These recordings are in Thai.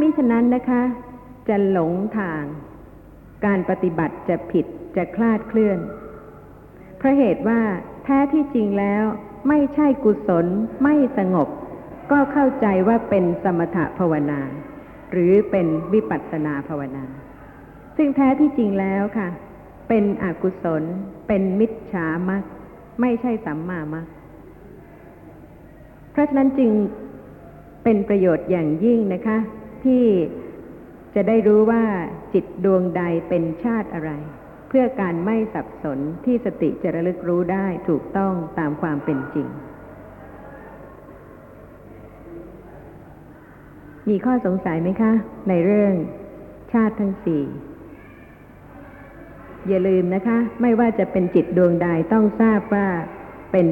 มิฉะนั้นนะคะ จะหลงทาง การปฏิบัติจะผิดจะคลาดเคลื่อน เพราะเหตุว่าแท้ที่จริงแล้วไม่ใช่กุศลไม่สงบ ก็เข้าใจว่าเป็นสมถภาวนา หรือเป็นวิปัสสนาภาวนา ซึ่งแท้ที่จริงแล้วค่ะ เป็นอกุศล เป็นมิจฉามักไม่ใช่สัมมามักเพราะฉะนั้นจึงเป็นประโยชน์อย่างยิ่งนะคะ ที่จะได้รู้ว่าจิตดวงใดเป็นชาติอะไร เพื่อการไม่สับสนที่สติจะระลึกรู้ได้ถูกต้องตามความเป็นจริง มีข้อสงสัยไหมคะ ในเรื่องชาติทั้งสี่อย่าลืมนะคะ ไม่ว่าจะเป็นจิตดวงใดต้องทราบว่าเป็น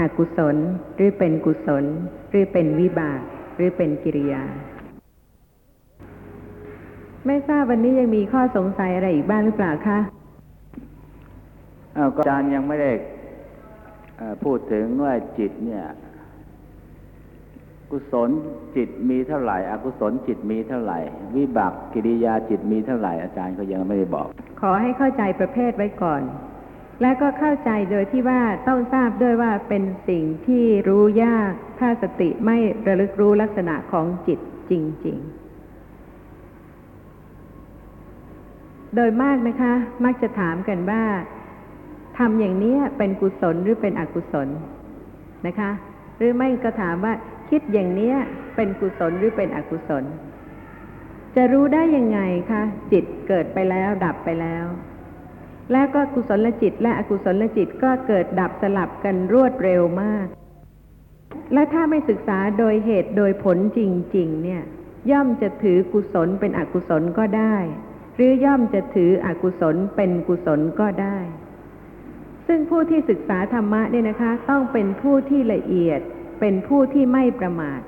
อกุศล หรือเป็นกุศล หรือเป็นวิบาก หรือเป็นกิริยา ไม่ทราบวันนี้ยังมีข้อสงสัยอะไรอีกบ้างหรือเปล่าคะอ้าวก็อาจารย์ยังไม่ได้เอ่อพูดถึงว่าจิตเนี่ย กุศลจิตมีเท่าไหร่ อกุศลจิตมีเท่าไหร่ วิบากกิริยาจิตมีเท่าไหร่ อาจารย์ก็ยังไม่ได้บอก ขอให้เข้าใจประเภทไว้ก่อน และก็เข้าใจโดยที่ว่าต้องทราบด้วยว่าเป็นสิ่งที่รู้ยาก ถ้าสติไม่ระลึกรู้ลักษณะของจิตจริง ๆ โดยมากนะคะ มักจะถามกันว่าทำอย่างนี้เป็นกุศลหรือเป็นอกุศลนะคะ หรือไม่ก็ถามว่าคิดอย่างนี้เป็นกุศลหรือเป็นอกุศล จะรู้ได้ยังไงคะจิตเกิดไปแล้วดับไปแล้ว แล้วก็กุศลจิต และอกุศลจิตก็เกิดดับสลับกันรวดเร็วมาก และถ้าไม่ศึกษาโดยเหตุโดยผลจริง ๆ เนี่ย ย่อมจะถือกุศลเป็นอกุศลก็ได้ หรือย่อมจะถืออกุศลเป็นกุศลก็ได้ ซึ่งผู้ที่ศึกษาธรรมะเนี่ยนะคะ ต้องเป็นผู้ที่ละเอียด เป็นผู้ที่ไม่ประมาท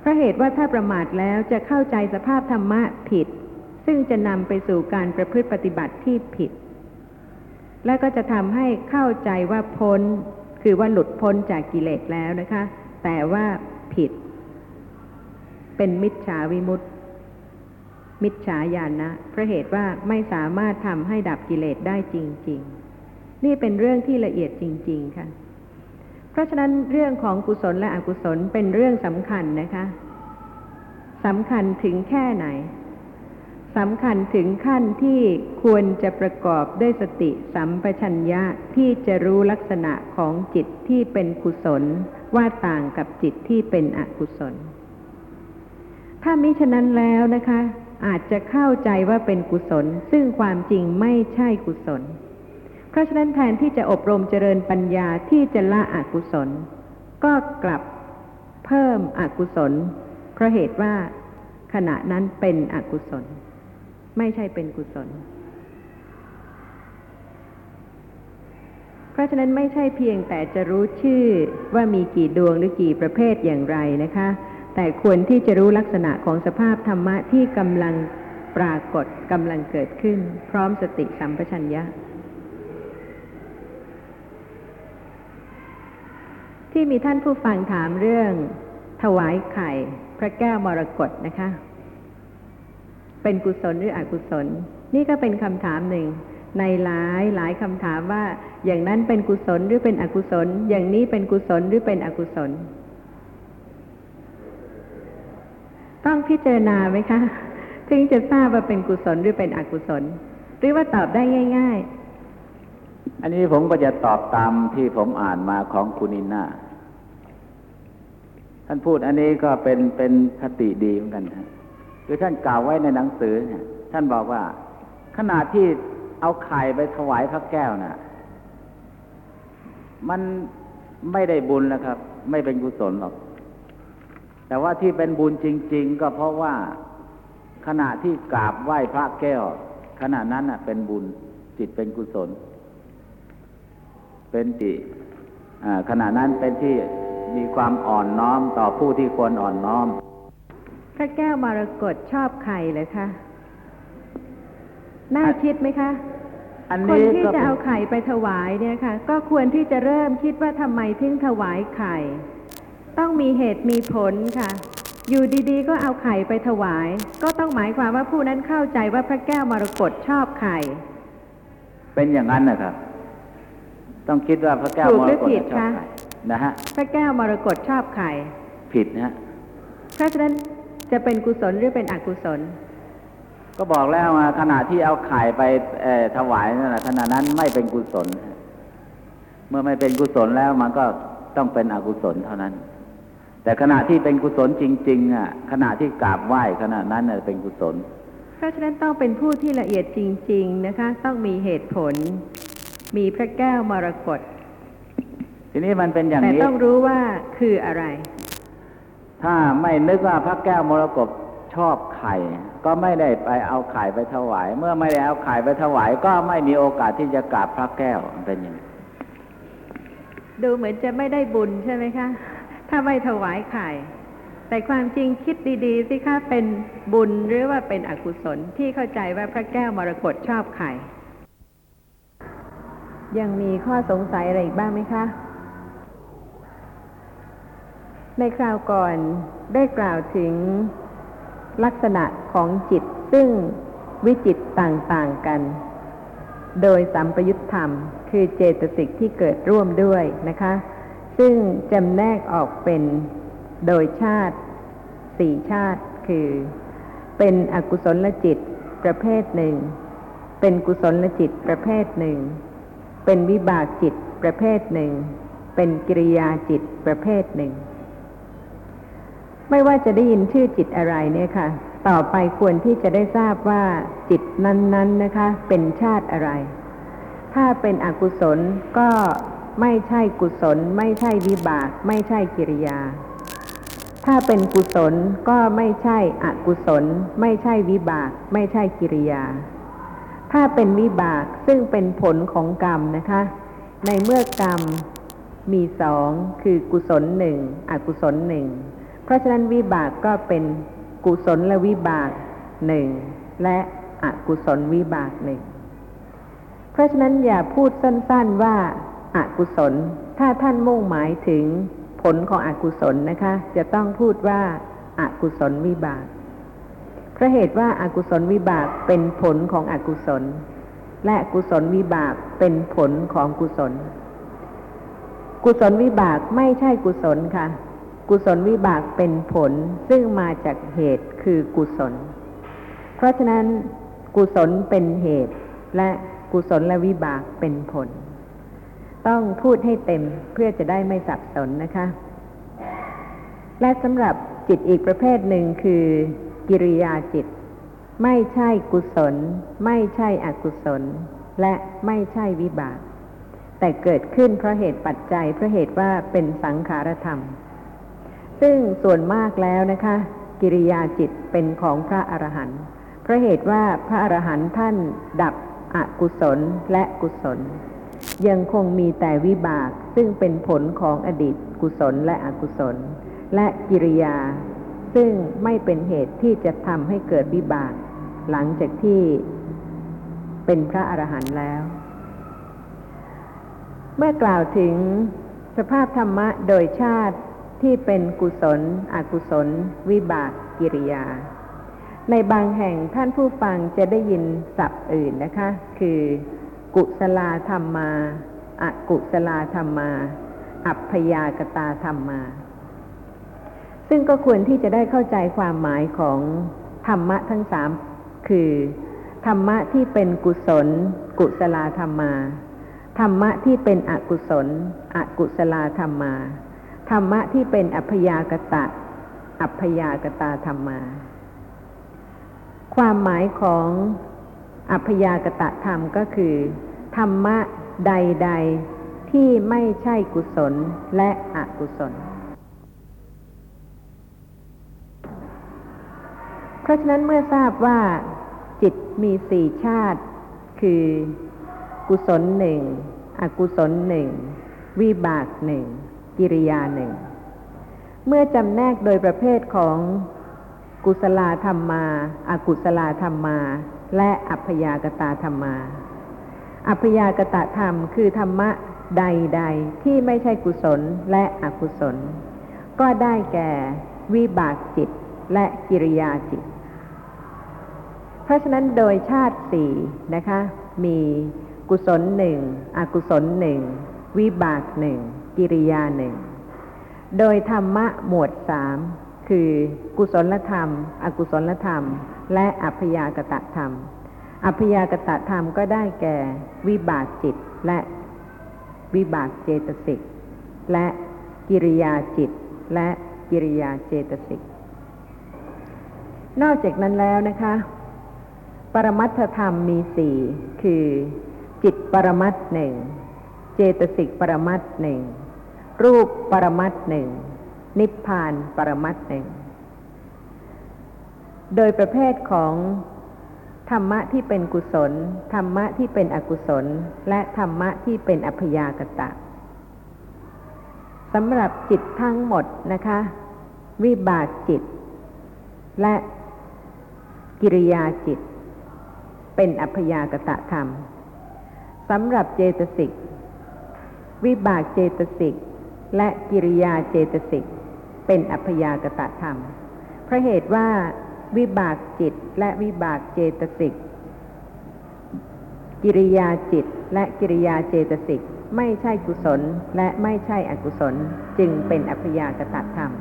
เพราะเหตุว่าถ้าประมาทแล้วจะเข้าใจสภาพธรรมะผิด ซึ่งจะนำไปสู่การประพฤติปฏิบัติที่ผิด และก็จะทำให้เข้าใจว่าพ้น คือว่าหลุดพ้นจากกิเลสแล้วนะคะ แต่ว่าผิด เป็นมิจฉาวิมุตติ มิจฉาญาณนะเพราะเหตุว่าไม่สามารถทำให้ดับกิเลสได้จริง ๆ นี่เป็นเรื่องที่ละเอียดจริง ๆ ค่ะ เพราะฉะนั้นเรื่องของกุศลและอกุศลเป็นเรื่องสำคัญนะคะสำคัญถึงแค่ไหนสำคัญถึงขั้นที่ควรจะประกอบด้วยสติสัมปชัญญะที่จะรู้ลักษณะของจิตที่เป็นกุศลว่าต่างกับจิตที่เป็นอกุศล ถ้ามิฉะนั้นแล้วนะคะ อาจจะเข้าใจว่าเป็นกุศล ซึ่งความจริงไม่ใช่กุศล เพราะฉะนั้นแทนที่จะอบรมเจริญปัญญาที่จะละอกุศล ก็กลับเพิ่มอกุศล เพราะเหตุว่าขณะนั้นเป็นอกุศล ไม่ใช่เป็นกุศล เพราะฉะนั้นไม่ใช่เพียงแต่จะรู้ชื่อว่ามีกี่ดวงหรือกี่ประเภทอย่างไรนะคะ แต่ควรที่จะรู้ลักษณะของสภาพธรรมะที่กำลังปรากฏกำลังเกิดขึ้น พร้อมสติสัมปชัญญะ ที่มีท่านผู้ฟังถามเรื่อง ถวายไข่ พระแก้วมรกตนะคะ เป็นกุศลหรืออกุศล นี่ก็เป็นคำถามหนึ่ง ในหลายหลายคำถามว่า อย่างนั้นเป็นกุศลหรือเป็นอกุศล อย่างนี้เป็นกุศลหรือเป็นอกุศล ต้องพิจารณาไหมคะ ถึงจะทราบว่าเป็นกุศลหรือเป็นอกุศล หรือว่าตอบได้ง่าย ๆ อันนี้ผมก็จะตอบตามที่ผมอ่านมาของคุณอินนาท่านพูดอันนี้ก็เป็นเป็นคติดีเหมือนกันนะคือท่านกล่าวไว้ในหนังสือเนี่ยท่านบอกว่า ขณะที่เอาไข่ไปถวายพระแก้วน่ะ มันไม่ได้บุญแล้วครับ ไม่เป็นกุศลหรอก แต่ว่าที่เป็นบุญจริง ๆ ก็เพราะว่าขณะที่กราบไหว้พระแก้ว ขณะนั้นน่ะเป็นบุญจิตเป็นกุศล เป็นจิอ่าขณะนั้นเป็นที่มีความอ่อนน้อมต่อผู้ที่ควรอ่อนน้อมๆพระแก้วมรกตชอบไข่เลยคะน่าคิดไหมคะอันคนนี้ที่ก็จะเอาไข่ไปถวายเนี่ยค่ะ ก็ควรที่จะเริ่มคิดว่าทำไมถึงถวายไข่ ต้องมีเหตุมีผลค่ะ อยู่ดีๆ ก็เอาไข่ไปถวาย ก็ต้องหมายความว่าผู้นั้นเข้าใจว่าพระแก้วมรกตชอบไข่ เป็นอย่างนั้นนะครับ ต้องคิดว่าพระแก้วถูกมหรรือกตผิดชอบคะไข่นะฮะพระแก้วมรกตชอบไข่ ผิดนะฮะเพราะฉะนั้นจะเป็นกุศลหรือเป็นอกุศล ก็บอกแล้วว่าขณะที่เอาไข่ไปเอ่อถวายนั่นแหละขณะนั้นไม่เป็นกุศล เมื่อไม่เป็นกุศลแล้วมันก็ต้องเป็นอกุศลเท่านั้น แต่ขณะที่เป็นกุศลจริงๆอะขณะที่กราบไหว้ขณะนั้นน่ะเป็นกุศล เพราะฉะนั้นต้องเป็นผู้ที่ละเอียดจริง ๆนะคะ ต้องมีเหตุผล มีพระแก้วมรกตทีนี้มันเป็นอย่างแต่นี้ต้องรู้ว่าคืออะไร ถ้าไม่นึกว่าพระแก้วมรกตชอบไข่ ก็ไม่ได้ไปเอาไข่ไปถวาย เมื่อไม่ได้เอาไข่ไปถวาย ก็ไม่มีโอกาสที่จะกราบพระแก้วมันเป็นอย่างนี้ดูเหมือนจะไม่ได้บุญใช่ไหมคะ ถ้าไม่ถวายไข่ แต่ความจริงคิดดีๆสิคะเป็นบุญหรือว่าเป็นอกุศลที่เข้าใจว่าพระแก้วมรกตชอบไข่ ยังมีข้อสงสัยอะไรอีกบ้างไหมคะ ในคราวก่อนได้กล่าวถึงลักษณะของจิตซึ่งวิจิตต่างๆกัน โดยสัมปยุตธรรม คือเจตสิกที่เกิดร่วมด้วยนะคะ ซึ่งจำแนกออกเป็นโดยชาติสี่ชาติคือ เป็นอกุศลจิตประเภทหนึ่ง เป็นกุศลจิตประเภทหนึ่ง เป็นวิบากจิตประเภทหนึ่ง เป็นกิริยาจิตประเภทหนึ่ง ไม่ว่าจะได้ยินชื่อจิตอะไรเนี่ยค่ะ ต่อไปควรที่จะได้ทราบว่าจิตนั้นๆนะคะ เป็นชาติอะไร ถ้าเป็นอกุศลก็ ไม่ใช่กุศล ไม่ใช่วิบาก ไม่ใช่กิริยา ถ้าเป็นกุศลก็ไม่ใช่อกุศล ไม่ใช่วิบาก ไม่ใช่กิริยา ถ้าเป็นวิบากซึ่งเป็นผลของกรรมนะคะ ในเมื่อกรรมมีสองคือกุศลหนึ่งอกุศลหนึ่งเพราะฉะนั้นวิบากก็เป็นกุศลและวิบากหนึ่งและอกุศลวิบากหนึ่งเพราะฉะนั้นอย่าพูดสั้น ๆว่า อกุศล ถ้าท่านมุ่งหมายถึงผลของอกุศลนะคะ จะต้องพูดว่าอากุศลวิบากเพราะเหตุว่าอากุศลวิบากเป็นผลของอกุศล และกุศลวิบากเป็นผลของกุศล กุศลวิบากไม่ใช่กุศลค่ะ กุศลวิบากเป็นผลซึ่งมาจากเหตุคือกุศล เพราะฉะนั้นกุศลเป็นเหตุและกุศลและวิบากเป็นผล ต้องพูดให้เต็มเพื่อจะได้ไม่สับสนนะคะ และสำหรับจิตอีกประเภทหนึ่งคือ กิริยาจิต ไม่ใช่กุศล ไม่ใช่อกุศล และไม่ใช่วิบาก แต่เกิดขึ้นเพราะเหตุปัจจัยเพราะเหตุว่าเป็นสังขารธรรม ซึ่งส่วนมากแล้วนะคะ กิริยาจิตเป็นของพระอรหันต์เพราะเหตุว่าพระอรหันต์ท่านดับอกุศลและกุศล ยังคงมีแต่วิบากซึ่งเป็นผลของอดีตกุศลและอกุศล และกิริยา ซึ่งไม่เป็นเหตุที่จะทำให้เกิดวิบาก หลังจากที่เป็นพระอรหันต์แล้ว เมื่อกล่าวถึงสภาพธรรมะโดยชาติที่เป็นกุศล อกุศล วิบากกิริยา ในบางแห่งท่านผู้ฟังจะได้ยินศัพท์อื่นนะคะ คือ กุศลาธรรมาอากุศลาธรรมา อัพพยากตาธรรมา ซึ่งก็ควรที่จะได้เข้าใจความหมายของธรรมะทั้งสามคือ ธรรมะที่เป็นกุศล กุศลาธรรมา ธรรมะที่เป็นอกุศล อกุศลาธรรมา ธรรมะที่เป็นอัพยากตะ อัพยากตาธรรมา ความหมายของ อัพยากตะธรรมก็คือ ธรรมะใด ๆ ที่ไม่ใช่กุศลและอกุศล เพราะฉะนั้นเมื่อทราบว่า จิตมีสี่ชาติ คือ กุศลหนึ่งอกุศลหนึ่งวิบากหนึ่งกิริยาหนึ่ง เมื่อจำแนกโดยประเภทของกุศลาธรรมาอากุศลาธรรมา และอัพยากตาธรรมา อัพยากตธรรมคือธรรมะใด ๆ ที่ไม่ใช่กุศลและอกุศล ก็ได้แก่วิบากจิตและกิริยาจิต เพราะฉะนั้นโดยชาติสี่นะคะ มีกุศลหนึ่งอกุศลหนึ่งวิบากหนึ่งกิริยาหนึ่งโดยธรรมะหมวดสาม คือกุศลธรรม อกุศลธรรม และอัพยากตะธรรม อัพยากตะธรรมก็ได้แก่ วิบากจิตและวิบากเจตสิกและกิริยาจิต และกิริยาเจตสิก นอกจากนั้นแล้วนะคะ ปรมัตถธรรมมีสี่คือจิตปรมัตหนึ่งเจตสิกปรมัตหนึ่งรูปปรมัตหนึ่ง นิพพานปรมัตถ์หนึ่ง โดยประเภทของธรรมะที่เป็นกุศล ธรรมะที่เป็นอกุศล และธรรมะที่เป็นอัพยากตะสำหรับจิตทั้งหมดนะคะ วิบากจิต และกิริยาจิต เป็นอัพยากตะธรรมสำหรับเจตสิก วิบากเจตสิก และกิริยาเจตสิก เป็นอัพยากตะธรรม เพราะเหตุว่าวิบากจิตและวิบากเจตสิก กิริยาจิตและกิริยาเจตสิกไม่ใช่กุศลและไม่ใช่อกุศลจึงเป็นอัพยากตะธรรม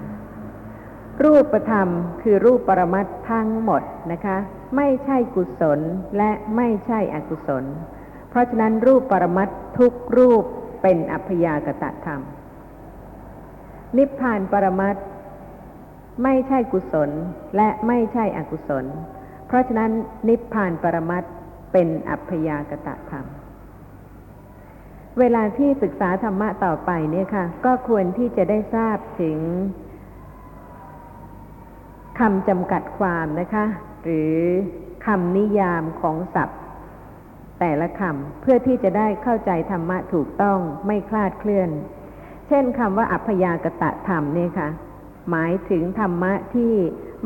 รูปธรรมคือรูปปรมัตทั้งหมดนะคะ ไม่ใช่กุศลและไม่ใช่อกุศล เพราะฉะนั้นรูปปรมัตทุกรูปเป็นอัพยากตะธรรม นิพพานปรมัตไม่ใช่กุศลและไม่ใช่อกุศล เพราะฉะนั้นนิพพานปรมัตเป็นอัพยากตะธรรม เวลาที่ศึกษาธรรมะต่อไปเนี่ยค่ะ ก็ควรที่จะได้ทราบถึงคำจำกัดความนะคะ หรือคำนิยามของศัพท์ แต่ละคำเพื่อที่จะได้เข้าใจธรรมะถูกต้องไม่คลาดเคลื่อน เช่นคำว่าอัพยากตะธรรมเนี่ยค่ะ หมายถึงธรรมะที่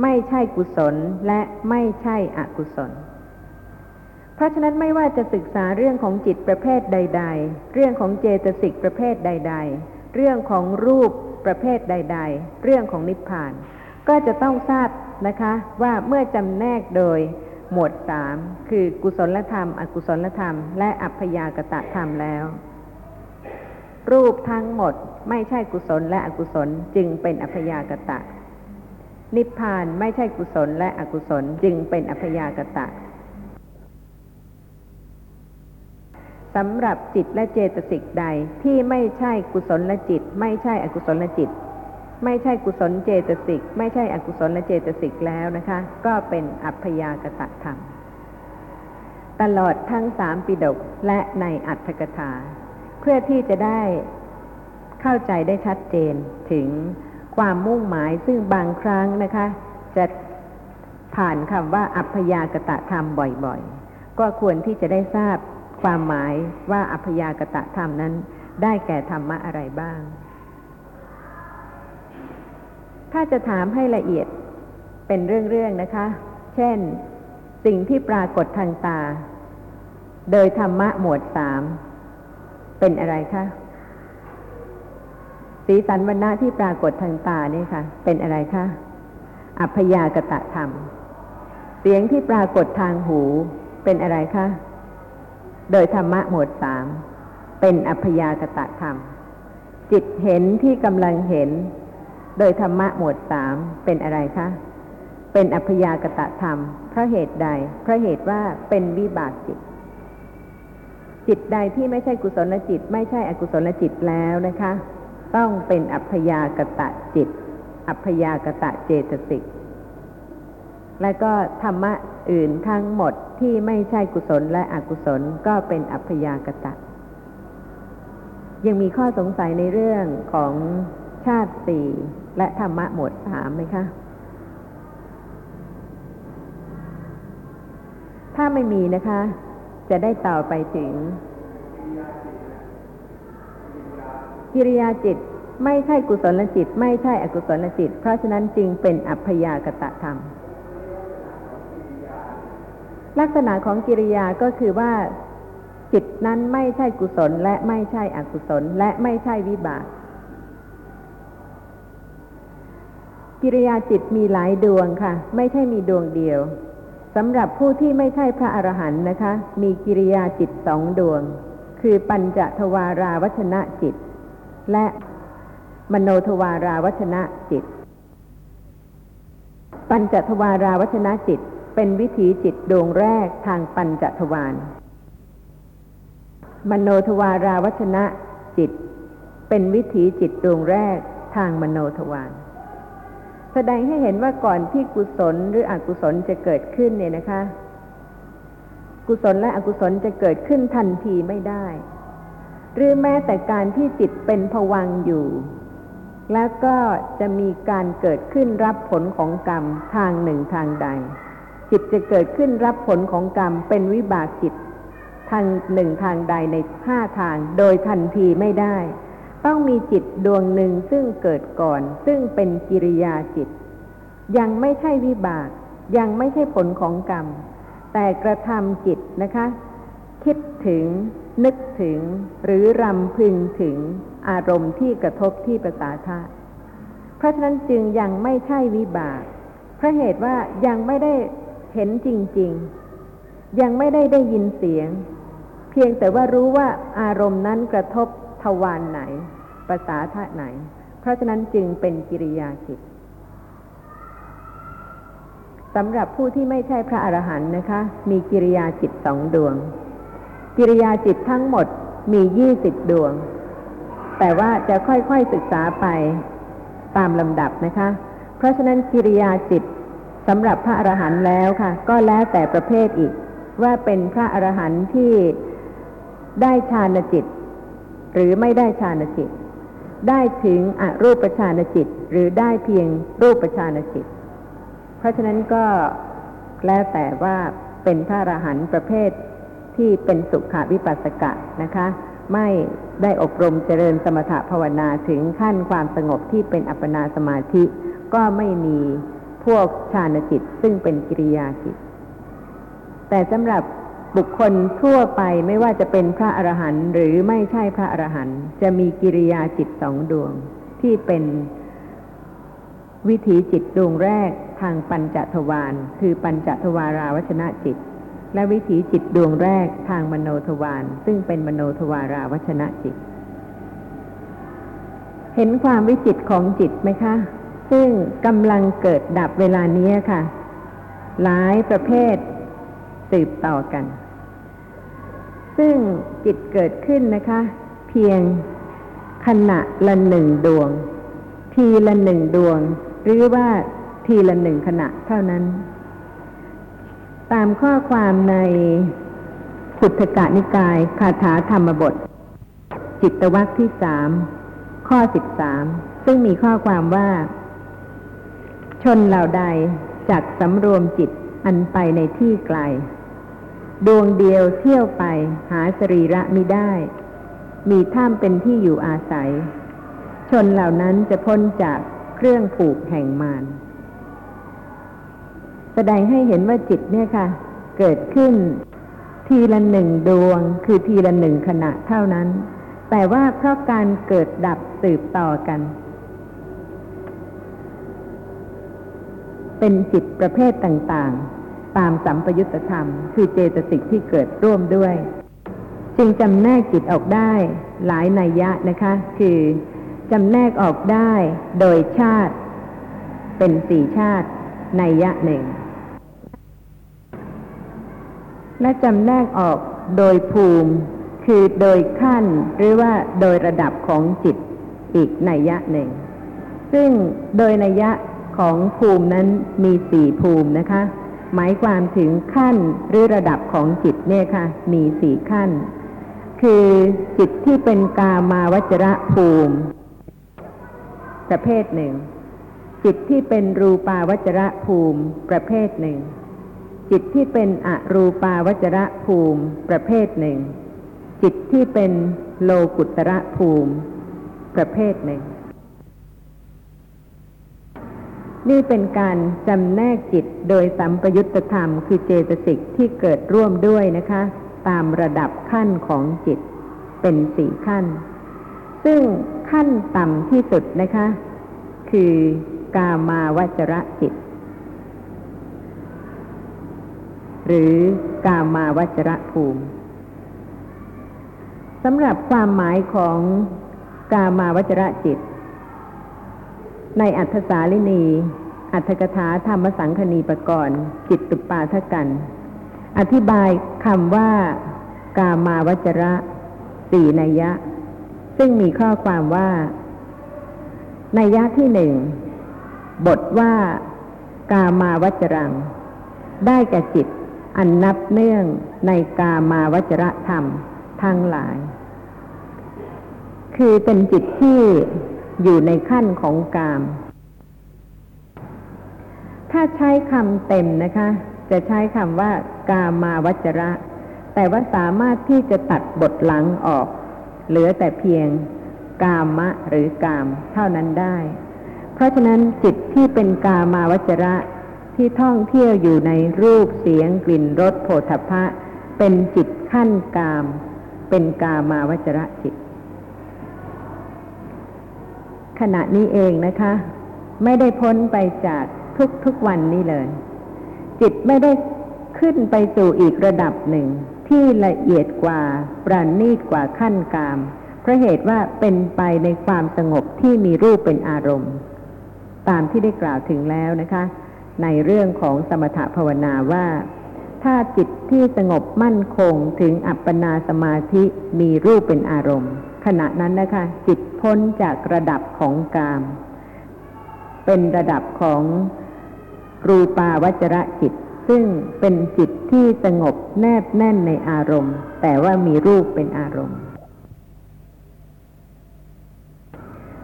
ไม่ใช่กุศลและไม่ใช่อกุศล เพราะฉะนั้นไม่ว่าจะศึกษาเรื่องของจิตประเภทใด ๆ เรื่องของเจตสิกประเภทใด ๆ เรื่องของรูปประเภทใด ๆ เรื่องของนิพพาน ก็จะต้องทราบนะคะว่าเมื่อจำแนกโดยหมวดสามคือกุศลธรรม อกุศลธรรม และอัพยากตะธรรมแล้ว รูปทั้งหมดไม่ใช่กุศลและอกุศลจึงเป็นอัพยากตะ นิพพานไม่ใช่กุศลและอกุศลจึงเป็นอัพยากตะสำหรับจิตและเจตสิกใดที่ไม่ใช่กุศลและจิต ไม่ใช่อกุศลและจิต ไม่ใช่กุศลเจตสิก ไม่ใช่อกุศลและเจตสิกแล้วนะคะ ก็เป็นอัพยากตะธรรม ตลอดทั้งสามปิฎกและในอัตถกถา พื่อที่จะได้เข้าใจได้ชัดเจนถึงความมุ่งหมายซึ่งบางครั้งนะคะ จะผ่านคำว่าอัพยากตะธรรมบ่อยๆ ก็ควรที่จะได้ทราบความหมายว่าอัพยากตะธรรมนั้น ได้แก่ธรรมะอะไรบ้าง ถ้าจะถามให้ละเอียดเป็นเรื่องๆนะคะ เช่น สิ่งที่ปรากฏทางตา โดยธรรมะหมวดสาม เป็นอะไรคะสีสันวันณะที่ปรากฏทางตาเนี่ยค่ะ เป็นอะไรคะอัพยากตะธรรม เสียงที่ปรากฏทางหู เป็นอะไรคะโดยธรรมะหมวดสามเป็นอัพยากตะธรรม จิตเห็นที่กำลังเห็น โดยธรรมะหมวดสามเป็นอะไรคะเป็นอัพยากตะธรรมเพราะเหตุใดเพราะเหตุว่าเป็นวิบากจิต จิตใดที่ไม่ใช่กุศลจิต ไม่ใช่อกุศลจิตแล้วนะคะ ต้องเป็นอัพยากตะจิต อัพยากตะเจตสิก และก็ธรรมะอื่นทั้งหมดที่ไม่ใช่กุศลและอกุศลก็เป็นอัพยากตะ ยังมีข้อสงสัยในเรื่องของชาติสี่และธรรมะหมวดสามไหมคะถ้าไม่มีนะคะ จะได้ต่อไปถึง กิริยาจิตไม่ใช่กุศลจิต ไม่ใช่อกุศลจิต เพราะฉะนั้นจึงเป็นอัพยากตะธรรม ลักษณะของกิริยาก็คือว่า จิตนั้นไม่ใช่กุศลและไม่ใช่อกุศลและไม่ใช่วิบาก กิริยาจิตมีหลายดวงค่ะ ไม่ใช่มีดวงเดียว สำหรับผู้ที่ไม่ใช่พระอรหันต์นะคะ มีกิริยาจิตสองดวง คือปัญจทวาราวัชนะจิต และมโนทวาราวัชนะจิต ปัญจทวาราวัชนะจิต เป็นวิถีจิตดวงแรกทางปัญจทวารมโนทวาราวัชนะจิต เป็นวิถีจิตดวงแรกทางมโนทวาร แสดงให้เห็นว่าก่อนที่กุศลหรืออกุศลจะเกิดขึ้นเนี่ยนะคะ กุศลและอกุศลจะเกิดขึ้นทันทีไม่ได้ หรือแม้แต่การที่จิตเป็นผวังอยู่ แล้วก็จะมีการเกิดขึ้นรับผลของกรรมทางหนึ่งทางใด จิตจะเกิดขึ้นรับผลของกรรมเป็นวิบากจิตทางหนึ่งทางใดในห้าทางโดยทันทีไม่ได้ ต้องมีจิตดวงหนึ่งซึ่งเกิดก่อน ซึ่งเป็นกิริยาจิต ยังไม่ใช่วิบาก ยังไม่ใช่ผลของกรรม แต่กระทำจิตนะคะ คิดถึง นึกถึง หรือรำพึงถึงอารมณ์ที่กระทบที่ประสาทะเพราะฉะนั้นจึงยังไม่ใช่วิบากเพราะเหตุว่ายังไม่ได้เห็นจริง ๆ ยังไม่ได้ได้ยินเสียง เพียงแต่ว่ารู้ว่าอารมณ์นั้นกระทบทวารไหน ประสาทะไหน เพราะฉะนั้นจึงเป็นกิริยาจิตสำหรับผู้ที่ไม่ใช่พระอรหันต์นะคะ มีกิริยาจิตสองดวง กิริยาจิตทั้งหมดมียี่สิบดวง แต่ว่าจะค่อยๆศึกษาไปตามลำดับนะคะ เพราะฉะนั้นกิริยาจิตสำหรับพระอรหันต์แล้วค่ะ ก็แล้วแต่ประเภทอีก ว่าเป็นพระอรหันต์ที่ได้ฌานจิต หรือไม่ได้ฌานจิต ได้ถึงอรูปฌานจิต หรือได้เพียงรูปฌานจิต เพราะฉะนั้นก็แล้วแต่ว่าเป็นพระอรหันต์ประเภทที่เป็นสุขวิปัสสกะนะคะ ไม่ได้อบรมเจริญสมถภาวนาถึงขั้นความสงบที่เป็นอัปปนาสมาธิ ก็ไม่มีพวกฌานจิตซึ่งเป็นกิริยาจิต แต่สำหรับ บุคคลทั่วไปไม่ว่าจะเป็นพระอรหันต์หรือไม่ใช่พระอรหันต์จะมีกิริยาจิตสองดวง ที่เป็นวิถีจิตดวงแรกทางปัญจทวารคือปัญจทวาราวชนะจิต และวิถีจิตดวงแรกทางมโนทวารซึ่งเป็นมโนทวาราวชนะจิต เห็นความวิจิตของจิตไหมคะ ซึ่งกำลังเกิดดับเวลานี้ค่ะ หลายประเภทสืบต่อกัน ซึ่งจิตเกิดขึ้นนะคะ เพียงขณะละหนึ่งดวง ทีละหนึ่งดวง หรือว่าทีละหนึ่งขณะเท่านั้น ตามข้อความในขุทกานิกายคาถาธรรมบท จิตวัคที่สามข้อสิบสามซึ่งมีข้อความว่า ชนเหล่าใดจักสำรวมจิตอันไปในที่ไกล ดวงเดียวเที่ยวไปหาสรีระมิได้ มีถ้ำเป็นที่อยู่อาศัย ชนเหล่านั้นจะพ้นจากเครื่องผูกแห่งมารแสดงให้เห็นว่าจิตเนี่ยค่ะ เกิดขึ้นทีละหนึ่งดวง คือทีละหนึ่งขณะเท่านั้น แต่ว่าเพราะการเกิดดับสืบต่อกัน เป็นจิตประเภทต่าง ๆ ตามสัมปยุตธรรม คือเจตสิกที่เกิดร่วมด้วย จึงจำแนกจิตออกได้หลายนัยยะนะคะ คือจำแนกออกได้โดยชาติ เป็นสี่ชาตินัยยะหนึ่ง และจำแนกออกโดยภูมิ คือโดยขั้นหรือว่าโดยระดับของจิตอีกนัยยะหนึ่ง ซึ่งโดยนัยยะของภูมินั้นมีสี่ภูมินะคะ หมายความถึงขั้นหรือระดับของจิตเนี่ยค่ะ มีสี่ขั้น คือจิตที่เป็นกามาวจระภูมิประเภทหนึ่ง จิตที่เป็นรูปาวจระภูมิ ประเภทหนึ่ง จิตที่เป็นอรูปาวจระภูมิ ประเภทหนึ่ง จิตที่เป็นโลกุตระภูมิ ประเภทหนึ่ง นี่เป็นการจำแนกจิตโดยสัมปยุตธรรม คือเจตสิกที่เกิดร่วมด้วยนะคะ ตามระดับขั้นของจิต เป็นสี่ขั้น ซึ่งขั้นต่ำที่สุดนะคะ คือกามาวจระจิต หรือกามาวจระภูมิสำหรับความหมายของกามาวจระจิต ในอัธสาลินี อัธกถาธรรมสังคณีปกรณ์ จิตตุปาทกัน อธิบายคำว่ากามาวจระสี่นัยยะ ซึ่งมีข้อความว่า นัยยะที่หนึ่ง บทว่ากามาวจรัง ได้แก่จิตอันนับเนื่องในกามาวจระธรรมทั้งหลาย คือเป็นจิตที่ อยู่ในขั้นของกาม ถ้าใช้คำเต็มนะคะ จะใช้คำว่ากามาวจระ แต่ว่าสามารถที่จะตัดบทหลังออก เหลือแต่เพียงกามะหรือกามเท่านั้นได้ เพราะฉะนั้นจิตที่เป็นกามาวจระที่ท่องเที่ยวอยู่ในรูปเสียงกลิ่นรสโผฏฐะเป็นจิตขั้นกาม เป็นกามาวจระจิต ขณะนี้เองนะคะ ไม่ได้พ้นไปจากทุกทุกวันนี้เลย จิตไม่ได้ขึ้นไปสู่อีกระดับหนึ่ง ที่ละเอียดกว่าปราณีตกว่าขั้นกาม เพราะเหตุว่าเป็นไปในความสงบที่มีรูปเป็นอารมณ์ ตามที่ได้กล่าวถึงแล้วนะคะ ในเรื่องของสมถภาวนาว่า ถ้าจิตที่สงบมั่นคงถึงอัปปนาสมาธิมีรูปเป็นอารมณ์ ขณะนั้นนะคะ จิตพ้นจากระดับของกาม เป็นระดับของรูปาวจระจิต ซึ่งเป็นจิตที่สงบแนบแน่นในอารมณ์ แต่ว่ามีรูปเป็นอารมณ์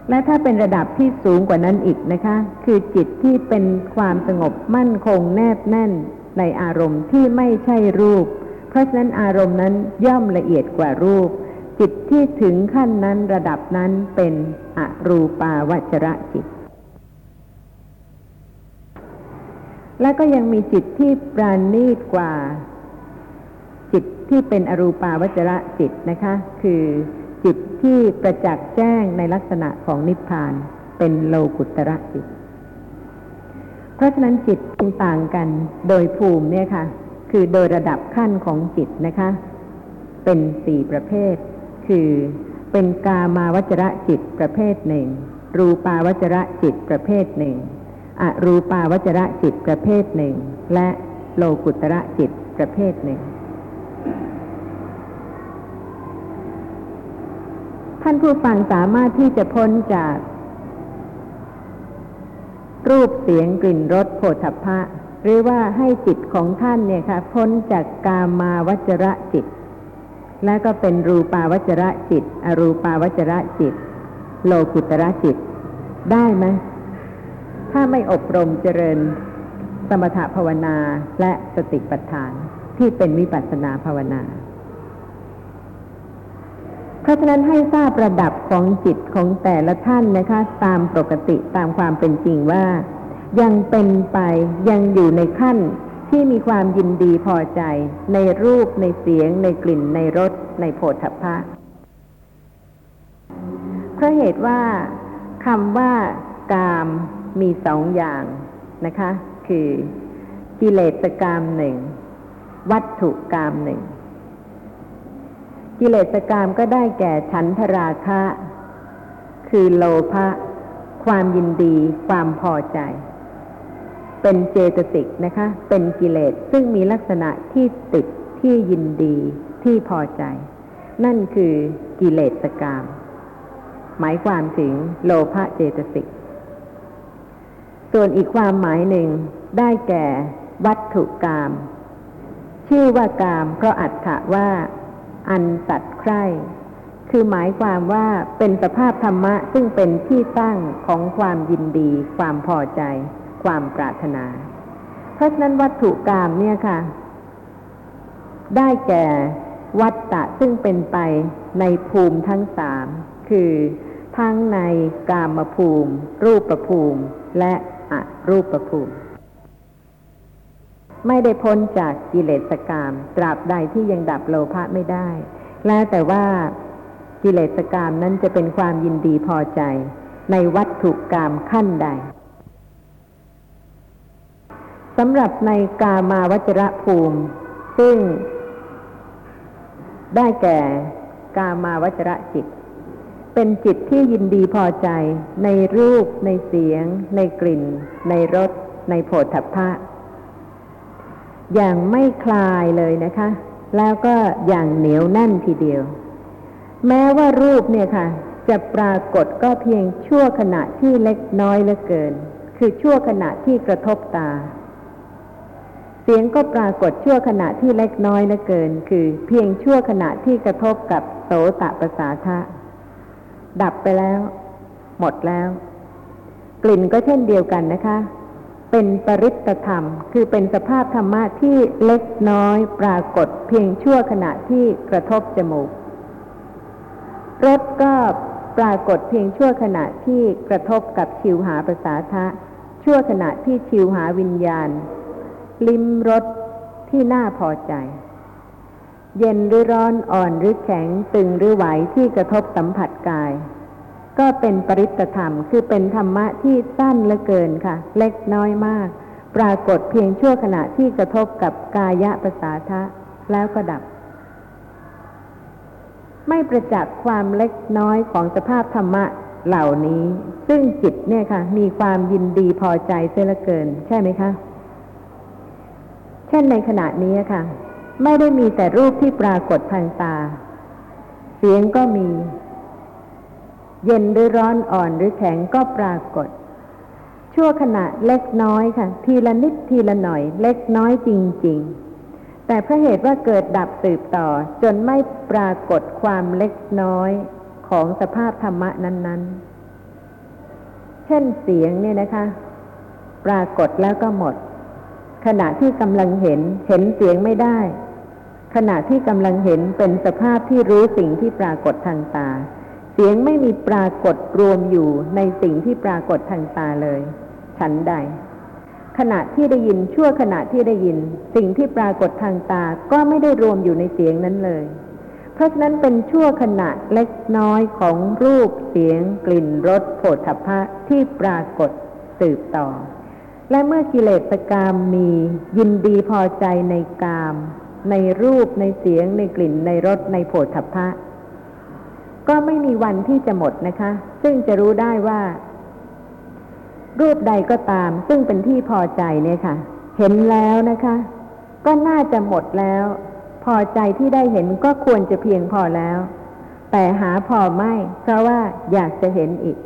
และถ้าเป็นระดับที่สูงกว่านั้นอีกนะคะ คือจิตที่เป็นความสงบมั่นคงแนบแน่น ในอารมณ์ที่ไม่ใช่รูป เพราะฉะนั้นอารมณ์นั้นย่อมละเอียดกว่ารูป จิตที่ถึงขั้นนั้นระดับนั้นเป็นอรูปาวจระจิต และก็ยังมีจิตที่ปราณีตกว่า จิตที่เป็นอรูปาวจระจิตนะคะ คือจิตที่ประจักษ์แจ้งในลักษณะของนิพพาน เป็นโลกุตระจิต ราะฉะนั้นจิตต่างกันโดยภูมิเนี่ยค่ะ คือโดยระดับขั้นของจิตนะคะ เป็นสี่ประเภท คือเป็นกามาวจระจิตประเภทหนึ่ง รูปาวจระจิตประเภทหนึ่งอรูปาวจระจิตประเภทหนึ่ง และโลกุตระจิตประเภทหนึ่ง ท่านผู้ฟังสามารถที่จะพ้นจาก รูปเสียงกลิ่นรสโผฏฐพะหรือว่าให้จิตของท่านเนี่ยค่ะพ้นจากกามาวจระจิต และก็เป็นรูปาวจระจิต อรูปาวจระจิต โลกุตระจิต ได้ไหมถ้าไม่อบรมเจริญสมถภาวนาและสติปัฏฐานที่เป็นวิปัสสนาภาวนา ราะฉะนั้นให้ทราบระดับของจิตของแต่ละท่านนะคะ ตามปกติตามความเป็นจริงว่า ยังเป็นไปยังอยู่ในขั้นที่มีความยินดีพอใจในรูปในเสียง ในกลิ่นในรสในโผฏฐัพพะเพราะเหตุว่าคำว่ากามมีสองอย่างนะคะ คือกิเลสกามหนึ่ง วัตถุกามหนึ่ง กิเลสกามก็ได้แก่ฉันทราคะ คือโลภะความยินดี ความพอใจ เป็นเจตสิกนะคะ เป็นกิเลสซึ่งมีลักษณะที่ติดที่ยินดีที่พอใจ นั่นคือกิเลสกาม หมายความถึงโลภะเจตสิก ส่วนอีกความหมายหนึ่งได้แก่วัตถุกาม ชื่อว่ากามเพราะอัตถะว่า อันสัตว์ใคร่คือหมายความว่าเป็นสภาพธรรมะซึ่งเป็นที่ตั้งของความยินดี ความพอใจ ความปรารถนา เพราะฉะนั้นวัตถุกามเนี่ยค่ะ ได้แก่วัตตะซึ่งเป็นไปในภูมิทั้งสาม คือทั้งในกามภูมิ รูปภูมิ และอรูปภูมิ ไม่ได้พ้นจากกิเลสกามตราบใดที่ยังดับโลภะไม่ได้ แล้วแต่ว่ากิเลสกามนั้นจะเป็นความยินดีพอใจ ในวัตถุกามขั้นใดสำหรับในกามาวจระภูมิ ซึ่ง ได้แก่กามาวจระจิต เป็นจิตที่ยินดีพอใจ ในรูป ในเสียง ในกลิ่น ในรสในโผฏฐัพพะ อย่างไม่คลายเลยนะคะ แล้วก็อย่างเหนียวแน่นทีเดียว แม้ว่ารูปเนี่ยค่ะ จะปรากฏก็เพียงชั่วขณะที่เล็กน้อยเหลือเกิน คือชั่วขณะที่กระทบตา เสียงก็ปรากฏชั่วขณะที่เล็กน้อยเหลือเกิน คือเพียงชั่วขณะที่กระทบกับโสตประสาทะ ดับไปแล้ว หมดแล้ว กลิ่นก็เช่นเดียวกันนะคะ เป็นปริตธรรม คือเป็นสภาพธรรมะที่เล็กน้อยปรากฏเพียงชั่วขณะที่กระทบจมูกรสก็ปรากฏเพียงชั่วขณะที่กระทบกับชิวหาประสาทะ ชั่วขณะที่ชิวหาวิญญาณ ลิ้มรสที่น่าพอใจ เย็นหรือร้อนอ่อนหรือแข็งตึงหรือไหวที่กระทบสัมผัสกาย ก็เป็นปริตธรรม คือเป็นธรรมะที่สั้นเหลือเกินค่ะ เล็กน้อยมาก ปรากฏเพียงชั่วขณะที่กระทบกับกายะประสาทะแล้วก็ดับ ไม่ประจักษ์ความเล็กน้อยของสภาพธรรมะเหล่านี้ ซึ่งจิตเนี่ยค่ะ มีความยินดีพอใจเสียเหลือเกิน ใช่ไหมคะ เช่นในขณะนี้ค่ะ ไม่ได้มีแต่รูปที่ปรากฏทางตา เสียงก็มี เย็นหรือร้อนอ่อนหรือแข็งก็ปรากฏ ชั่วขณะเล็กน้อยค่ะ ทีละนิดทีละหน่อย เล็กน้อยจริง ๆ แต่เพราะเหตุว่าเกิดดับสืบต่อ จนไม่ปรากฏความเล็กน้อยของสภาพธรรมะนั้น ๆ เช่นเสียงเนี่ยนะคะ ปรากฏแล้วก็หมด ขณะที่กำลังเห็นเห็นเสียงไม่ได้ ขณะที่กำลังเห็นเป็นสภาพที่รู้สิ่งที่ปรากฏทางตา เสียงไม่มีปรากฏรวมอยู่ในสิ่งที่ปรากฏทางตาเลย ฉันใด ขณะที่ได้ยินชั่วขณะที่ได้ยิน สิ่งที่ปรากฏทางตาก็ไม่ได้รวมอยู่ในเสียงนั้นเลย เพราะฉะนั้นเป็นชั่วขณะเล็กน้อยของรูปเสียง กลิ่นรสโผฏฐัพพะที่ปรากฏสืบต่อ และเมื่อกิเลสกามมียินดีพอใจในกาม ในรูปในเสียงในกลิ่นในรสในโผฏฐัพพะ ก็ไม่มีวันที่จะหมดนะคะ ซึ่งจะรู้ได้ว่า รูปใดก็ตาม ซึ่งเป็นที่พอใจเนี่ยค่ะ เห็นแล้วนะคะ ก็น่าจะหมดแล้ว พอใจที่ได้เห็นก็ควรจะเพียงพอแล้ว แต่หาพอไม่ เพราะว่าอยากจะเห็นอีก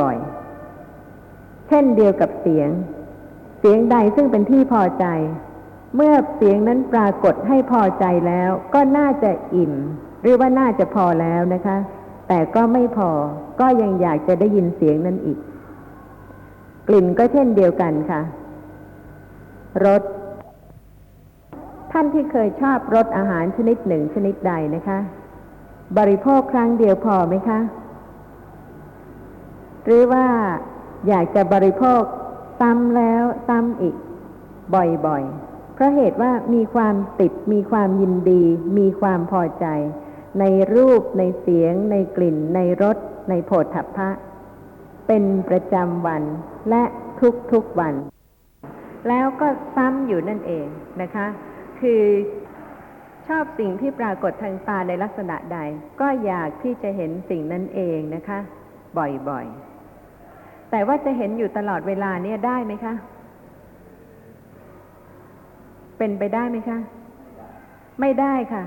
บ่อยๆ เช่นเดียวกับเสียง เสียงใดซึ่งเป็นที่พอใจ เมื่อเสียงนั้นปรากฏให้พอใจแล้ว ก็น่าจะอิ่ม หรือว่าน่าจะพอแล้วนะคะ แต่ก็ไม่พอก็ยังอยากจะได้ยินเสียงนั้นอีก กลิ่นก็เช่นเดียวกันค่ะรสท่านที่เคยชอบรสอาหารชนิดหนึ่งชนิดใดนะคะ บริโภคครั้งเดียวพอไหมคะ หรือว่าอยากจะบริโภคซ้ำแล้วซ้ำอีก บ่อยๆ เพราะเหตุว่ามีความติดมีความยินดี มีความพอใจ ในรูปในเสียง ในกลิ่น ในรส ในโผฏฐัพพะ เป็นประจำวันและทุกๆวัน แล้วก็ซ้ำอยู่นั่นเองนะคะ คือชอบสิ่งที่ปรากฏทางตาในลักษณะใด ก็อยากที่จะเห็นสิ่งนั้นเองนะคะ บ่อยๆ แต่ว่าจะเห็นอยู่ตลอดเวลาเนี่ยได้ไหมคะ เป็นไปได้ไหมคะ ไม่ได้ค่ะ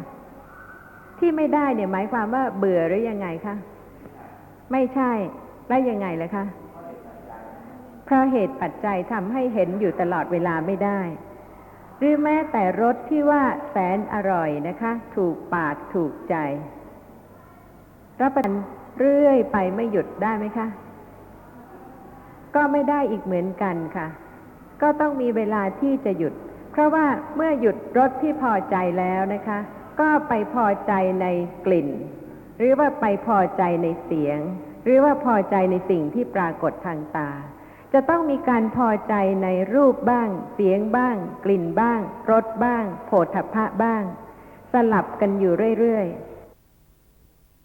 ที่ไม่ได้เนี่ยหมายความว่าเบื่อหรือยังไงคะไม่ใช่แล้วยังไงล่ะคะเพราะเหตุปัจจัยทำให้เห็นอยู่ตลอดเวลาไม่ได้ หรือแม้แต่รสที่ว่าแสนอร่อยนะคะ ถูกปากถูกใจรับประทานเรื่อยไปไม่หยุดได้ไหมคะ ก็ไม่ได้อีกเหมือนกันค่ะ ก็ต้องมีเวลาที่จะหยุด เพราะว่าเมื่อหยุดรสที่พอใจแล้วนะคะ ก็ไปพอใจในกลิ่น หรือว่าไปพอใจในเสียง หรือว่าพอใจในสิ่งที่ปรากฏทางตา จะต้องมีการพอใจในรูปบ้าง เสียงบ้าง กลิ่นบ้างรสบ้างโผฏฐัพพะบ้าง สลับกันอยู่เรื่อยๆ